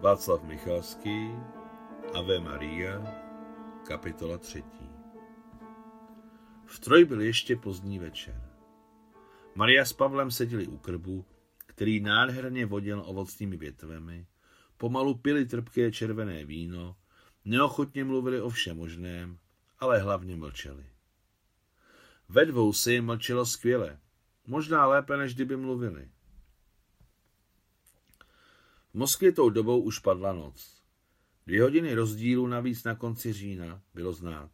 Václav Michalský, Ave Maria, kapitola třetí. V troj byl ještě pozdní večer. Maria s Pavlem seděli u krbu, který nádherně vodil ovocnými větvemi, pomalu pili trpké červené víno, neochotně mluvili o všem možném, ale hlavně mlčeli. Ve dvou si mlčelo skvěle, možná lépe, než kdyby mluvili. Moskvě tou dobou už padla noc. Dvě hodiny rozdílu navíc na konci října bylo znát.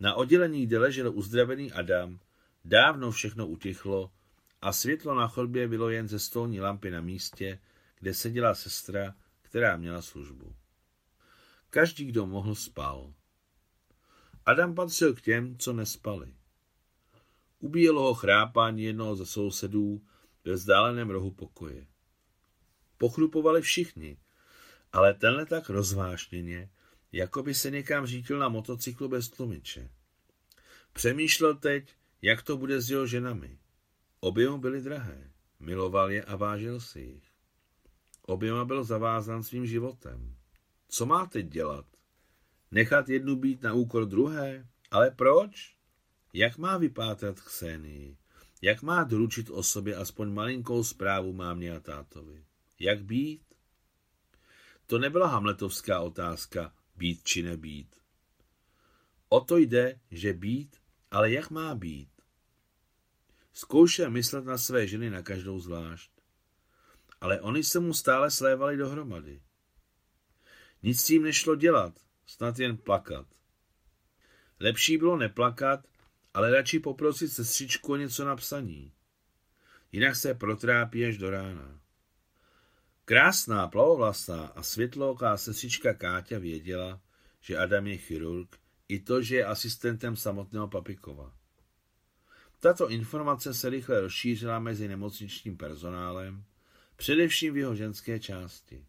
Na oddělení, kde ležel uzdravený Adam, dávno všechno utichlo a světlo na chodbě bylo jen ze stolní lampy na místě, kde seděla sestra, která měla službu. Každý, kdo mohl, spal. Adam patřil k těm, co nespali. Ubíjelo ho chrápání jednoho ze sousedů ve vzdáleném rohu pokoje. Pochlupovali všichni, ale tenhle tak rozvášněně, jako by se někam řítil na motocyklu bez tlumiče. Přemýšlel teď, jak to bude s jeho ženami. Oběma byly drahé, miloval je a vážil si jich. Oběma byl zavázán svým životem. Co má teď dělat? Nechat jednu být na úkor druhé? Ale proč? Jak má vypátrat Xénii? Jak má doručit o sobě aspoň malinkou zprávu mámě a tátovi? Jak být? To nebyla hamletovská otázka, být či nebýt. O to jde, že být, ale jak má být? Zkoušel myslet na své ženy na každou zvlášť. Ale oni se mu stále slévali dohromady. Nic s tím nešlo dělat, snad jen plakat. Lepší bylo neplakat, ale radši poprosit sestřičku o něco na psaní. Jinak se protrápí až do rána. Krásná, plavovlasá a světlooká sestřička Káťa věděla, že Adam je chirurg, i to, že je asistentem samotného Papikova. Tato informace se rychle rozšířila mezi nemocničním personálem, především v jeho ženské části.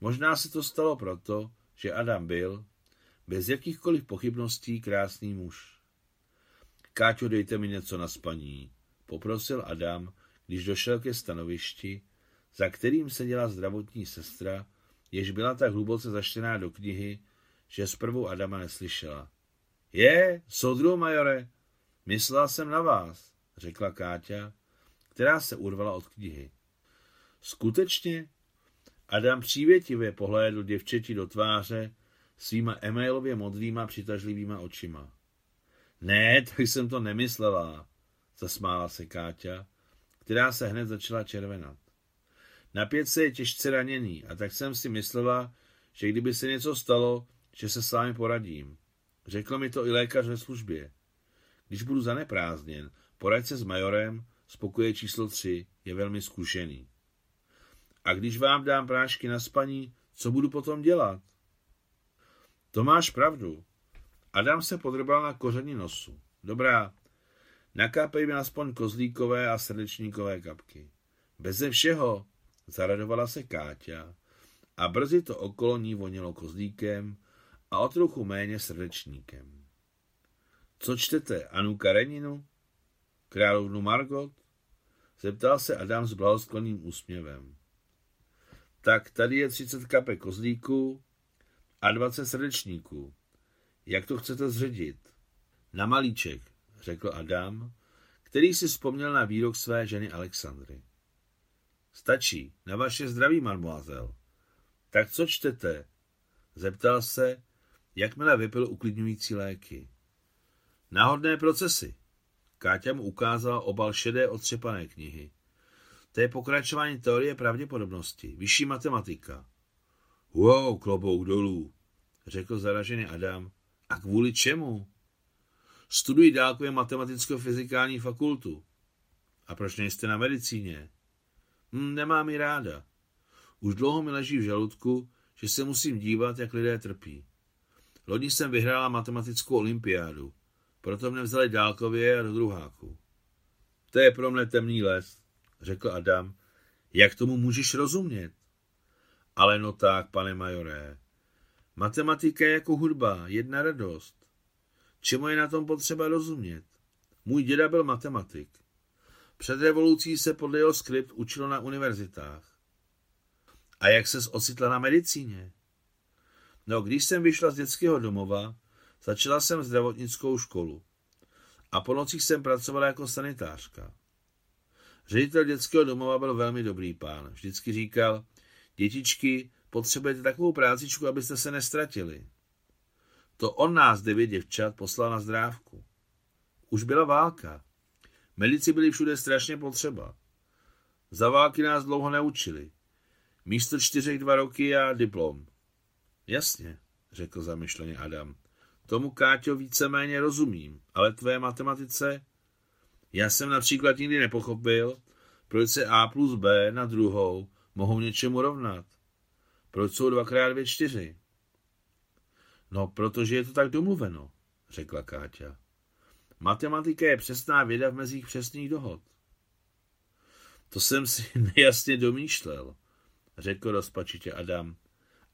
Možná se to stalo proto, že Adam byl, bez jakýchkoliv pochybností, krásný muž. Káťo, dejte mi něco na spaní, poprosil Adam, když došel ke stanovišti, za kterým seděla zdravotní sestra, jež byla tak hluboce zaštěná do knihy, že zprvu Adama neslyšela. Je, soudru, majore, myslela jsem na vás, řekla Káťa, která se urvala od knihy. Skutečně? Adam přívětivě pohlédl děvčeti do tváře svýma emailově modrýma přitažlivýma očima. Ne, tak jsem to nemyslela, zasmála se Káťa, která se hned začala červenat. Na pětce je těžce raněný a tak jsem si myslela, že kdyby se něco stalo, že se s vámi poradím. Řekl mi to i lékař ve službě. Když budu zaneprázdněn, poraď se s majorem, spokoje číslo tři, je velmi zkušený. A když vám dám prášky na spaní, co budu potom dělat? To máš pravdu. Adam se podrbal na koření nosu. Dobrá, nakápej mi aspoň kozlíkové a srdečníkové kapky. Beze všeho, zaradovala se Káťa a brzy to okolo ní vonilo kozlíkem a o trochu méně srdečníkem. Co čtete, Anu Kareninu? Královnu Margot? Zeptal se Adam s blahosklonným úsměvem. Tak tady je 30 kapek kozlíků a 20 srdečníků. Jak to chcete zředit? Na malíček, řekl Adam, který si vzpomněl na výrok své ženy Alexandry. Stačí, na vaše zdraví, mademoiselle. Tak co čtete? Zeptal se, jakmile vypil uklidňující léky. Náhodné procesy. Káťa mu ukázala obal šedé otřepané knihy. To je pokračování teorie pravděpodobnosti, vyšší matematika. Wow, klobouk dolů, řekl zaražený Adam. A kvůli čemu? Studuji dálkově matematicko-fyzikální fakultu. A proč nejste na medicíně? Hm, nemám ji ráda. Už dlouho mi leží v žaludku, že se musím dívat, jak lidé trpí. Loni jsem vyhrála matematickou olympiádu, proto mne vzali dálkově a do druháku. To je pro mne temný les, řekl Adam. Jak tomu můžeš rozumět? Ale no tak, pane majoré. Matematika je jako hudba, jedna radost. Čemu je na tom potřeba rozumět? Můj děda byl matematik. Před revolucí se podle jeho skript učilo na univerzitách. A jak ses ocitla na medicíně? No, když jsem vyšla z dětského domova, začala jsem zdravotnickou školu. A po nocích jsem pracovala jako sanitářka. Ředitel dětského domova byl velmi dobrý pán. Vždycky říkal, dětičky, potřebujete takovou prácičku, abyste se nestratili. To on nás, devět děvčat, poslal na zdrávku. Už byla válka. Medici byli všude strašně potřeba. Za války nás dlouho neučili. Místo čtyřech dva roky a diplom. Jasně, řekl zamyšleně Adam. Tomu, Káťo, víceméně rozumím, ale tvé matematice... Já jsem například nikdy nepochopil, proč se A plus B na druhou mohou něčemu rovnat. Proč jsou dvakrát dvě čtyři? No, protože je to tak domluveno, řekla Káťa. Matematika je přesná věda v mezích přesných dohod. To jsem si nejasně domýšlel, řekl rozpačitě Adam.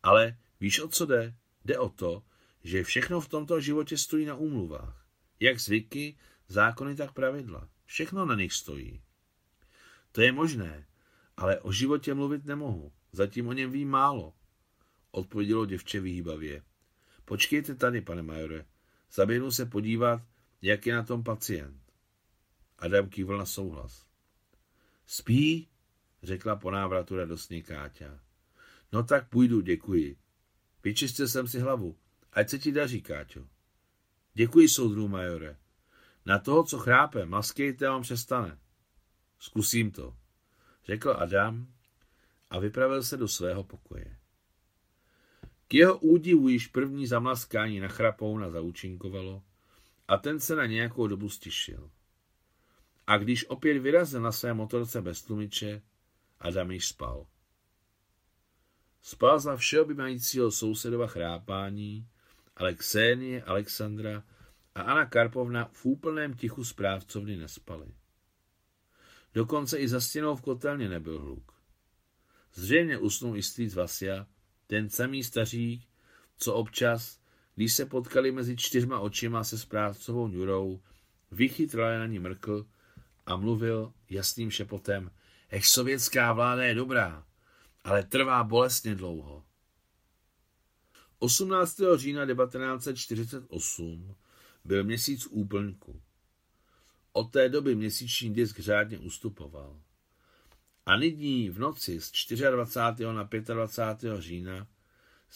Ale víš, o co jde? Jde o to, že všechno v tomto životě stojí na úmluvách. Jak zvyky, zákony, tak pravidla. Všechno na nich stojí. To je možné, ale o životě mluvit nemohu. Zatím o něm vím málo, odpovědělo děvče vyhýbavě. Počkejte tady, pane majore. Zaběhnu se podívat, jak je na tom pacient. Adam kývl na souhlas. Spí? řekla po návratu radostně Káťa. No tak půjdu, děkuji. Vyčistil jsem si hlavu. Ať se ti daří, Káťo. Děkuji, soudru majore. Na toho, co chrápe, maskejte, on přestane. Zkusím to, řekl Adam a vypravil se do svého pokoje. K jeho údivu již první zamlaskání na chrapouna zaúčinkovalo a ten se na nějakou dobu stišil. A když opět vyrazil na své motorce bez tlumiče, Adam již spal. Spal za všeobjímajícího sousedova chrápání, ale Ksenie, Alexandra a Anna Karpovna v úplném tichu správcovny nespali. Dokonce i za stěnou v kotelně nebyl hluk. Zřejmě usnul i strýc Vasia, ten samý stařík, co občas, když se potkali mezi čtyřma očima se správcovou Jurou, vychytrale na ní mrkl a mluvil jasným šepotem, ech sovětská vláda je dobrá, ale trvá bolestně dlouho. 18. října 1948 byl měsíc úplňku. Od té doby měsíční disk řádně ustupoval. A nyní v noci z 24. na 25. října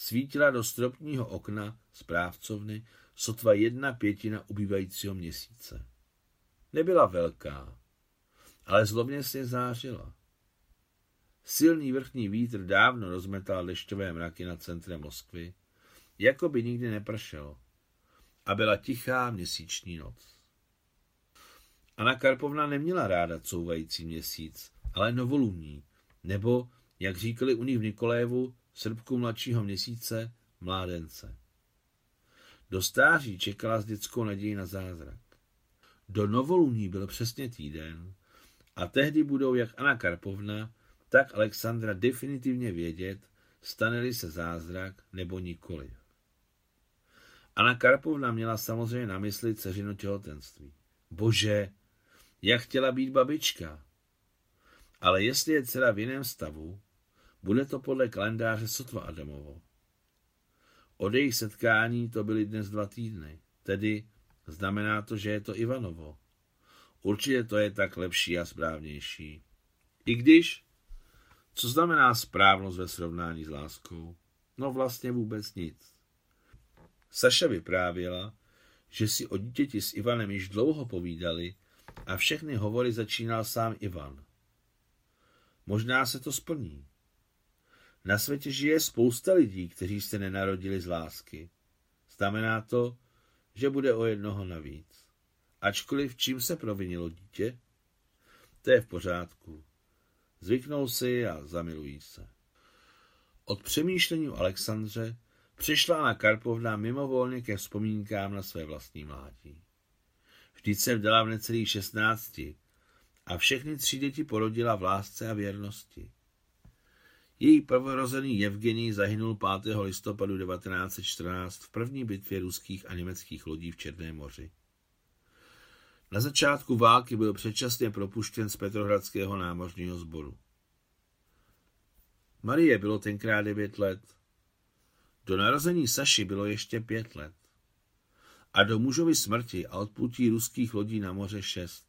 svítila do stropního okna správcovny sotva jedna pětina ubývajícího měsíce. Nebyla velká, ale zlobně se zářila. Silný vrchní vítr dávno rozmetal dešťové mraky nad centrem Moskvy, jako by nikdy nepršelo. A byla tichá měsíční noc. Anna Karpovna neměla ráda couvající měsíc, ale novoluní, nebo, jak říkali u nich v Nikolévu, srbku mladšího měsíce, mládence. Do stáří čekala s dětskou naději na zázrak. Do novoluní byl přesně týden a tehdy budou jak Anna Karpovna, tak Alexandra definitivně vědět, stane se zázrak nebo nikoliv. Anna Karpovna měla samozřejmě na mysli dceřino těhotenství. Bože, jak chtěla být babička. Ale jestli je dcera v jiném stavu, bude to podle kalendáře sotva Adamovo. Od jejich setkání to byly dnes dva týdny, tedy znamená to, že je to Ivanovo. Určitě to je tak lepší a správnější. I když, co znamená správnost ve srovnání s láskou? No vlastně vůbec nic. Saša vyprávěla, že si o dítěti s Ivanem již dlouho povídali a všechny hovory začínal sám Ivan. Možná se to splní. Na světě žije spousta lidí, kteří se nenarodili z lásky. Znamená to, že bude o jednoho navíc. Ačkoliv čím se provinilo dítě? To je v pořádku. Zvyknou si a zamilují se. Od přemýšlení o Alexandře přišla na Karpovna mimovolně ke vzpomínkám na své vlastní mládí. Vždyť se vdala v necelých šestnácti a všechny tři děti porodila v lásce a věrnosti. Její prvorozený Evgenij zahynul 5. listopadu 1914 v první bitvě ruských a německých lodí v Černém moři. Na začátku války byl předčasně propuštěn z Petrohradského námořního sboru. Marie bylo tenkrát devět let. Do narození Saši bylo ještě pět let. A do mužovy smrti a odplutí ruských lodí na moře šest.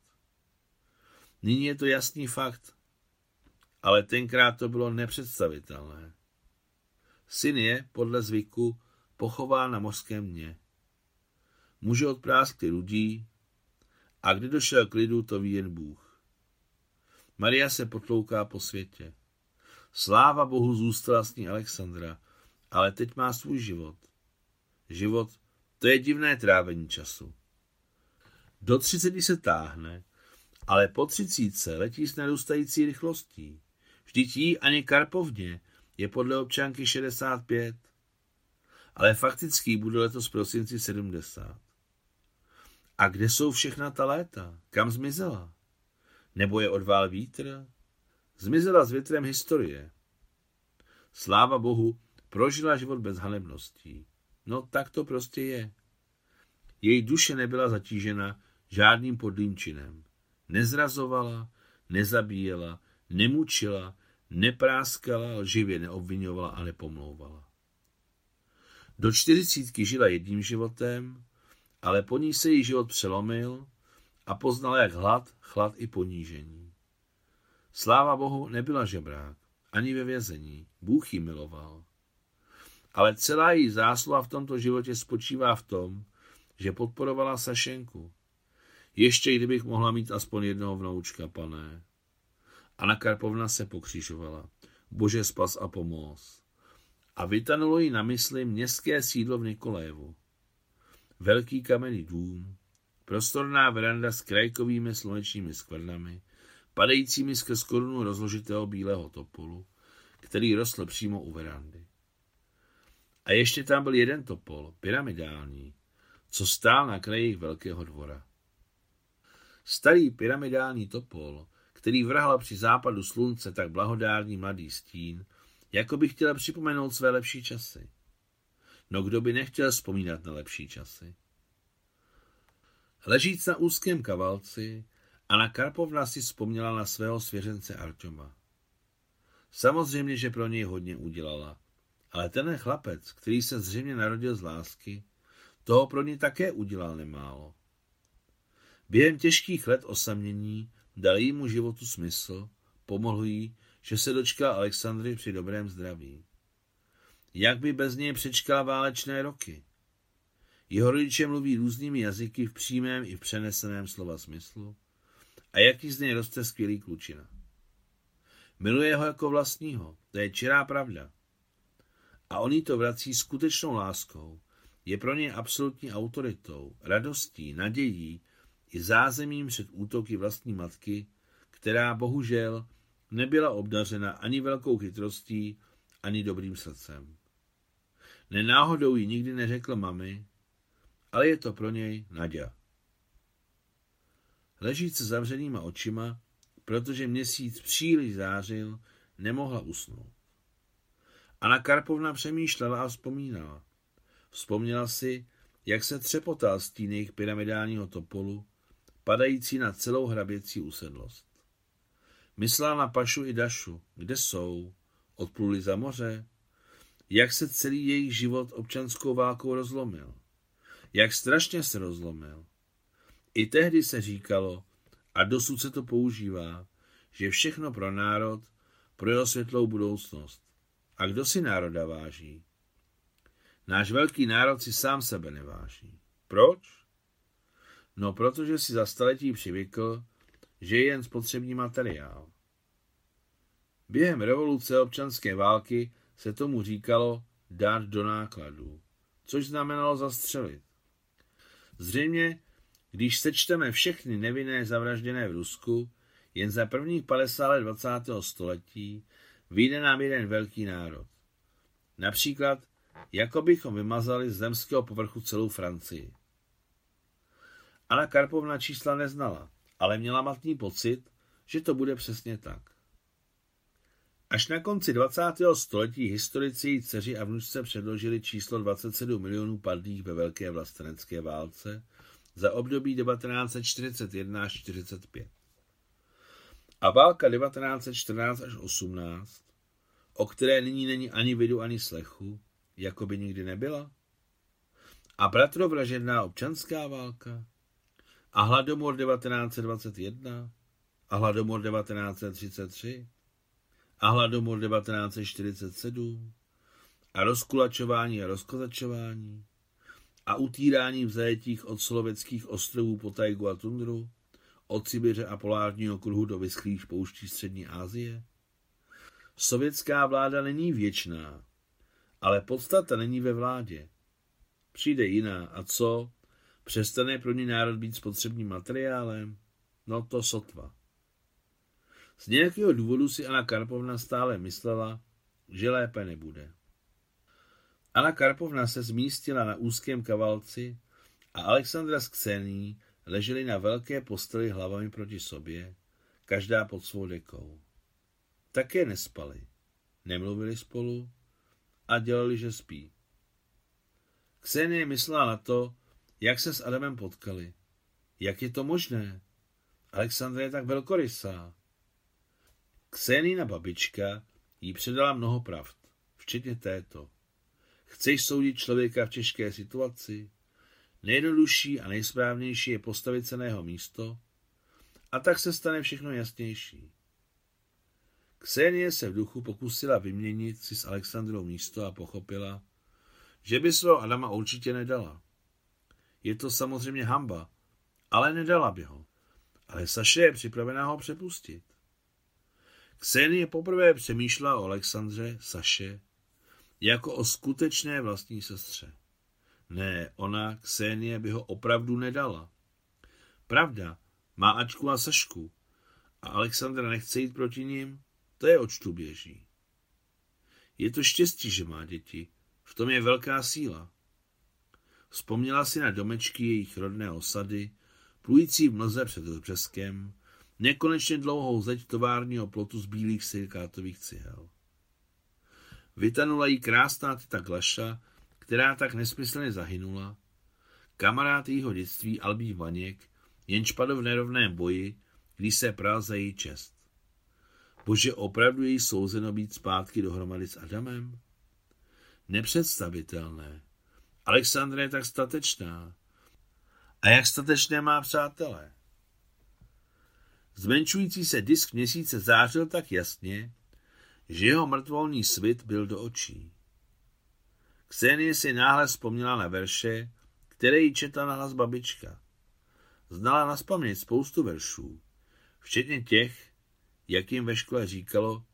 Nyní je to jasný fakt, ale tenkrát to bylo nepředstavitelné. Syn je, podle zvyku, pochován na mořském dně. Muže odpráskli lidí a kdy došel k lidu, to ví jen Bůh. Maria se potlouká po světě. Sláva Bohu zůstala s ní Alexandra, ale teď má svůj život. Život, to je divné trávení času. Do třiceti se táhne, ale po třicítce letí s narůstající rychlostí. Vždyť jí ani Karpovně je podle občanky 65, ale fakticky bude letos prosinci 70. A kde jsou všechna ta léta? Kam zmizela? Nebo je odvál vítr? Zmizela s větrem historie. Sláva Bohu, prožila život bez hanebností. No tak to prostě je. Její duše nebyla zatížena žádným podlým činem. Nezrazovala, nezabíjela, nemučila, nepráskala, lživě neobvinovala a nepomlouvala. Do čtyřicítky žila jedním životem, ale po ní se jí život přelomil a poznala jak hlad, chlad i ponížení. Sláva Bohu nebyla žebrák, ani ve vězení. Bůh ji miloval. Ale celá její zásluha v tomto životě spočívá v tom, že podporovala Sašenku. Ještě kdybych mohla mít aspoň jednoho vnoučka, pane. Anna Karpovna se pokřižovala. Bože spas a pomoz. A vytanulo jí na mysli městské sídlo v Nikolajevu. Velký kamenný dům, prostorná veranda s krajkovými slunečními skvrnami, padajícími skrz korunu rozložitého bílého topolu, který rostl přímo u verandy. A ještě tam byl jeden topol, pyramidální, co stál na kraji velkého dvora. Starý pyramidální topol, který vrhal při západu slunce tak blahodárný mladý stín, jako by chtěl připomenout své lepší časy. No kdo by nechtěl vzpomínat na lepší časy? Ležíc na úzkém kavalci, Anna Karpovna si vzpomněla na svého svěřence Artoma. Samozřejmě, že pro něj hodně udělala, ale ten chlapec, který se zřejmě narodil z lásky, toho pro ní také udělal nemálo. Během těžkých let osamění dal jímu životu smysl, pomohl jí, že se dočkal Alexandry při dobrém zdraví. Jak by bez něj přečkal válečné roky? Jeho rodiče mluví různými jazyky v přímém i v přeneseném slova smyslu. A jaký z něj roste skvělý klučina. Miluje ho jako vlastního, to je čirá pravda. A on jí to vrací skutečnou láskou. Je pro něj absolutní autoritou, radostí, nadějí i zázemím před útoky vlastní matky, která bohužel nebyla obdařena ani velkou chytrostí, ani dobrým srdcem. Nenáhodou jí nikdy neřekl mami, ale je to pro něj Nadia. Ležíc se zavřenýma očima, protože měsíc příliš zářil, nemohla usnout. Anna Karpovna přemýšlela a vzpomínala. Vzpomněla si, jak se třepotal stín jejich pyramidálního topolu, padající na celou hraběcí usedlost. Myslela na Pašu i Dašu. Kde jsou? Odpluli za moře? Jak se celý jejich život občanskou válkou rozlomil? Jak strašně se rozlomil? I tehdy se říkalo, a dosud se to používá, že všechno pro národ, pro jeho světlou budoucnost. A kdo si národa váží? Náš velký národ si sám sebe neváží. Proč? No, protože si za staletí přivykl, že je jen spotřební materiál. Během revoluce občanské války se tomu říkalo dát do nákladů, což znamenalo zastřelit. Zřejmě když sečteme všechny nevinné zavražděné v Rusku, jen za prvních 50 let 20. století vyjde nám jeden velký národ. Například, jako bychom vymazali z zemského povrchu celou Francii. Anna Karpovna čísla neznala, ale měla matný pocit, že to bude přesně tak. Až na konci 20. století historici její dceři a vnučce předložili číslo 27 milionů padlých ve Velké vlastenecké válce, za období 1941 až 45. A válka 1914 až 18 o které nyní není ani vidu, ani slechu, jako by nikdy nebyla? A bratrovražedná občanská válka? A hladomor 1921? A hladomor 1933? A hladomor 1947? A rozkulačování a rozkozačování? A utírání v zajetích od sloveckých ostrovů po tajgu a tundru? Od Sibiře a polárního kruhu do vyschlých pouští střední Asie? Sovětská vláda není věčná, ale podstata není ve vládě. Přijde jiná a co? Přestane pro ní národ být spotřebním materiálem? No to sotva. Z nějakého důvodu si Anna Karpovna stále myslela, že lépe nebude. Anna Karpovna se zmístila na úzkém kavalci a Alexandra s Ksení leželi na velké posteli hlavami proti sobě, každá pod svou dekou. Také nespali, nemluvili spolu a dělali, že spí. Ksenie myslela na to, jak se s Adamem potkali. Jak je to možné? Alexandra je tak velkorysá. Ksenina babička jí předala mnoho pravd, včetně této. Chceš soudit člověka v těžké situaci? Nejjednodušší a nejsprávnější je postavit se na jeho místo a tak se stane všechno jasnější. Ksenie se v duchu pokusila vyměnit si s Alexandrou místo a pochopila, že by svého Adama určitě nedala. Je to samozřejmě hamba, ale nedala by ho. Ale Saše je připravená ho přepustit. Ksenie poprvé přemýšlela o Alexandře, Saše, jako o skutečné vlastní sestře. Ne, ona, Ksenie, by ho opravdu nedala. Pravda, má Ačku a Sašku a Alexandra nechce jít proti ním, to je očtu běží. Je to štěstí, že má děti, v tom je velká síla. Vzpomněla si na domečky jejich rodné osady, plující v mlze před břeskem, nekonečně dlouhou zeď továrního plotu z bílých silikátových cihel. Vytanula jí krásná teta Glaša, která tak nesmyslně zahynula, kamarád jejího dětství Albí Vaněk, jenž padl v nerovném boji, když se pral za její čest. Bože, opravdu její souzeno být zpátky dohromady s Adamem? Nepředstavitelné. Alexandra je tak statečná. A jak statečné má přátelé? Zmenšující se disk měsíce zářil tak jasně, že jeho mrtvolný svit byl do očí. Ksenie si náhle vzpomněla na verše, které jí četla na hlas babička. Znala na spoustu veršů, včetně těch, jak jim ve škole říkalo,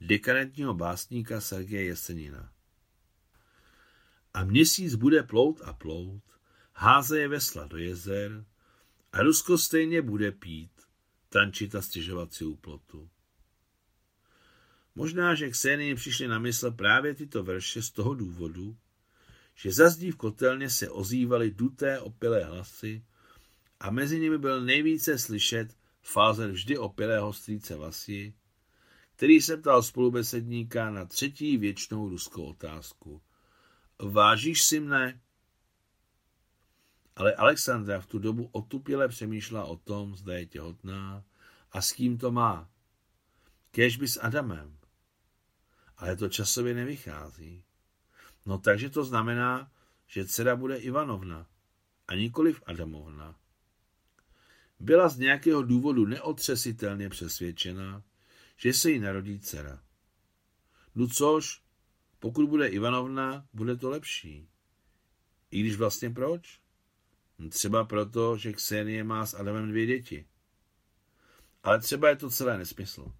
dekadentního básníka Sergeje Jesenina. A měsíc bude plout a plout, házeje vesla do jezer a Rusko stejně bude pít, tančit a stěžovat si u plotu. Možná, že Ksenii přišli na mysl právě tyto verše z toho důvodu, že za zdí v kotelně se ozývaly duté opilé hlasy a mezi nimi byl nejvíce slyšet Fázer vždy opilého strýce Vasi, který se ptal spolubesedníka na třetí věčnou ruskou otázku. Vážíš si mne? Ale Alexandra v tu dobu otupěle přemýšlela o tom, zda je těhotná a s kým to má. Kéž by s Adamem. Ale to časově nevychází. No takže to znamená, že dcera bude Ivanovna a nikoliv Adamovna. Byla z nějakého důvodu neotřesitelně přesvědčena, že se jí narodí dcera. No což, pokud bude Ivanovna, bude to lepší. I když vlastně proč? Třeba proto, že Ksenie má s Adamem dvě děti. Ale třeba je to celé nesmysl.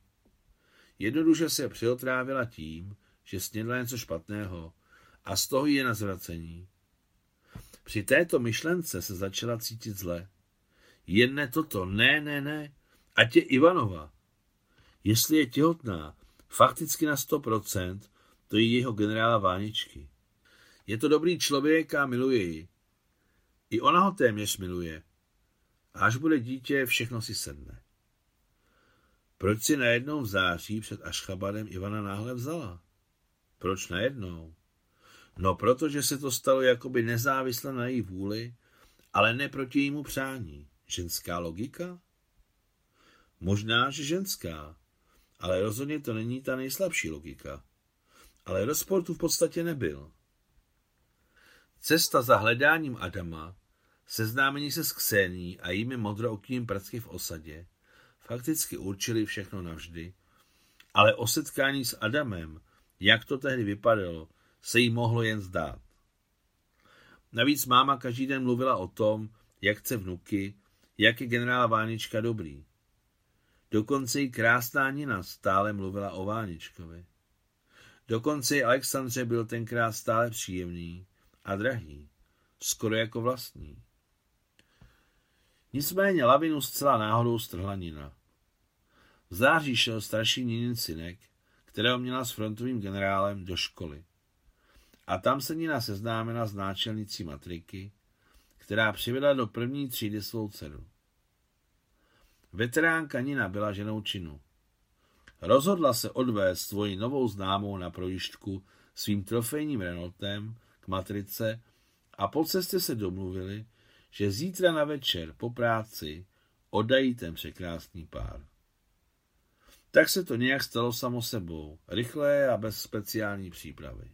Jednoduše se přiotrávila tím, že snědla něco špatného a z toho je na zvracení. Při této myšlence se začala cítit zle. Jen ne toto, ne, ne, ne, ať je Ivanova. Jestli je těhotná, fakticky na 100%, to je jeho generála Váničky. Je to dobrý člověk a miluje ji. I ona ho téměř miluje. A až bude dítě, všechno si sedne. Proč si najednou v září před Ašchabadem Ivana náhle vzala? Proč najednou? No, protože se to stalo jakoby nezávisle na její vůli, ale ne proti jejímu přání. Ženská logika? Možná, že ženská, ale rozhodně to není ta nejslabší logika. Ale rozpor tu v podstatě nebyl. Cesta za hledáním Adama, seznámení se s Ksení a jimi modrookým pracky v osadě, fakticky určili všechno navždy, ale o setkání s Adamem, jak to tehdy vypadalo, se jí mohlo jen zdát. Navíc máma každý den mluvila o tom, jak chce vnuky, jak je generál Vánička dobrý. Dokonce i krásná Nina stále mluvila o Váničkovi. Dokonce i Alexandře byl tenkrát stále příjemný a drahý, skoro jako vlastní. Nicméně lavinu zcela náhodou strhla Nina. V září šel starší Ninin synek, kterého měla s frontovým generálem do školy. A tam se Nina seznámila s náčelnicí matriky, která přivedla do první třídy svou dceru. Veteránka Nina byla ženou činu. Rozhodla se odvést svoji novou známou na projištku svým trofejním Renaultem k matrice a po cestě se domluvili, že zítra na večer po práci oddají ten překrásný pár. Tak se to nějak stalo samo sebou, rychlé a bez speciální přípravy.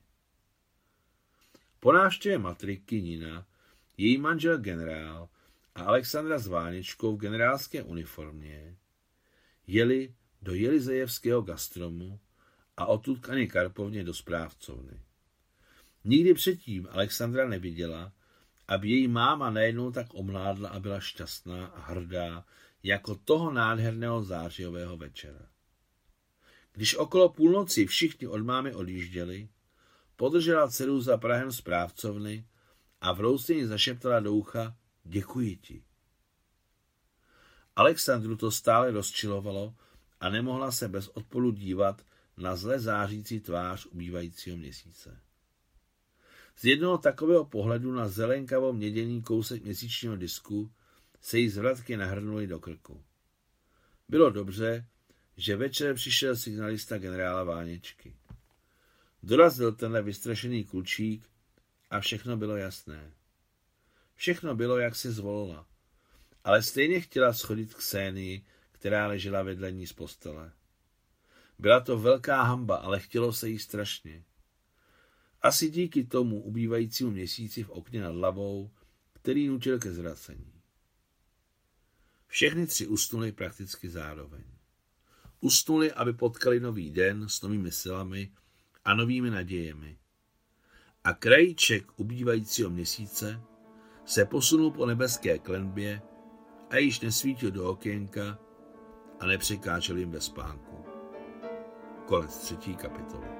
Po návštěvě matriky Nina, její manžel generál a Alexandra s Váničkou v generálské uniformě jeli do Jelizejevského gastromu a odtud k Ani Karpovně do správcovny. Nikdy předtím Alexandra neviděla, aby její máma najednou tak omládla a byla šťastná a hrdá jako toho nádherného zářijového večera. Když okolo půlnoci všichni od mámy odjížděli, podržela dceru za Prahem správcovny a v rousteně zašeptala do ucha děkuji ti. Alexandru to stále rozčilovalo a nemohla se bez odpolu dívat na zle zářící tvář ubývajícího měsíce. Z jednoho takového pohledu na zelenkavo měděný kousek měsíčního disku se jí zvratky nahrnuly do krku. Bylo dobře, že večer přišel signalista generála Váněčky. Dorazil tenhle vystrašený klučík a všechno bylo jasné. Všechno bylo, jak si zvolila, ale stejně chtěla schodit k Sénii, která ležela vedle ní z postele. Byla to velká hamba, ale chtělo se jí strašně. Asi díky tomu ubývajícímu měsíci v okně nad hlavou, který nutil ke zvracení. Všechny tři usnuli prakticky zároveň. Usnuli, aby potkali nový den s novými silami a novými nadějemi. A krajíček ubývajícího měsíce se posunul po nebeské klenbě a již nesvítil do okénka a nepřekážel jim ve spánku. Konec třetí kapitoly.